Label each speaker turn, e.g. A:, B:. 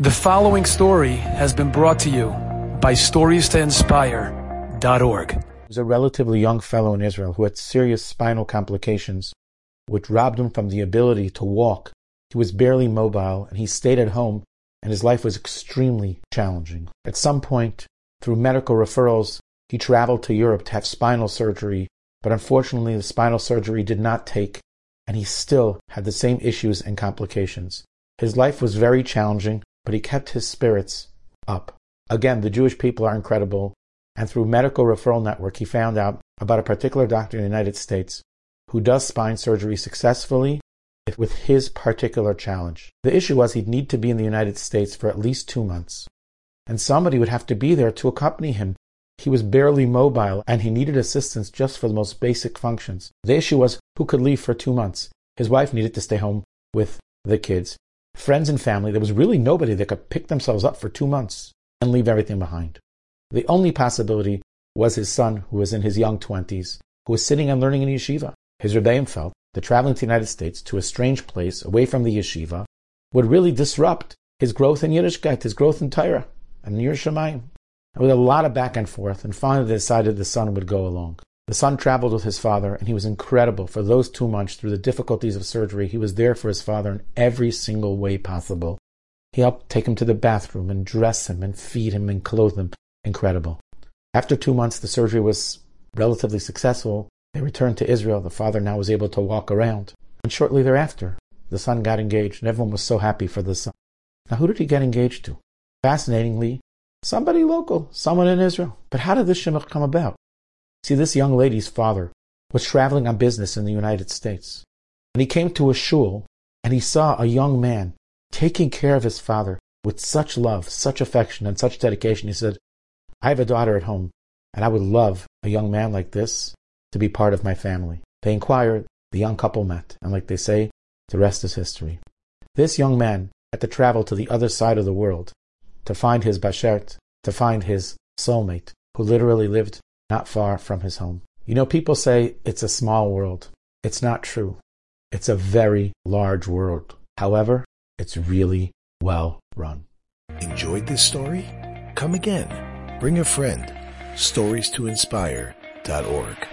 A: The following story has been brought to you by StoriesToInspire.org. He
B: was a relatively young fellow in Israel who had serious spinal complications, which robbed him from the ability to walk. He was barely mobile, and he stayed at home, and his life was extremely challenging. At some point, through medical referrals, he traveled to Europe to have spinal surgery, but unfortunately, the spinal surgery did not take, and he still had the same issues and complications. His life was very challenging, but he kept his spirits up. Again, the Jewish people are incredible, and through medical referral network, he found out about a particular doctor in the United States who does spine surgery successfully with his particular challenge. The issue was he'd need to be in the United States for at least two months, and somebody would have to be there to accompany him. He was barely mobile, and he needed assistance just for the most basic functions. The issue was who could leave for two months. His wife needed to stay home with the kids friends and family, there was really nobody that could pick themselves up for two months and leave everything behind. The only possibility was his son, who was in his young 20s, who was sitting and learning in yeshiva. His Rebbeim felt that traveling to the United States to a strange place away from the yeshiva would really disrupt his growth in Yiddishkeit, his growth in Torah, and Yerushalayim. And with a lot of back and forth, and finally decided the son would go along. The son traveled with his father, and he was incredible. For those two months, through the difficulties of surgery, he was there for his father in every single way possible. He helped take him to the bathroom and dress him and feed him and clothe him. Incredible. After two months, the surgery was relatively successful. They returned to Israel. The father now was able to walk around. And shortly thereafter, the son got engaged, and everyone was so happy for the son. Now, who did he get engaged to? Fascinatingly, somebody local, someone in Israel. But how did this shidduch come about? See, this young lady's father was traveling on business in the United States. And he came to a shul and he saw a young man taking care of his father with such love, such affection, and such dedication. He said, I have a daughter at home, and I would love a young man like this to be part of my family. They inquired, the young couple met, and like they say, the rest is history. This young man had to travel to the other side of the world to find his bashert, to find his soulmate, who literally lived not far from his home. You know, people say it's a small world. It's not true. It's a very large world. However, it's really well run.
C: Enjoyed this story? Come again. Bring a friend. Stories to inspire.org.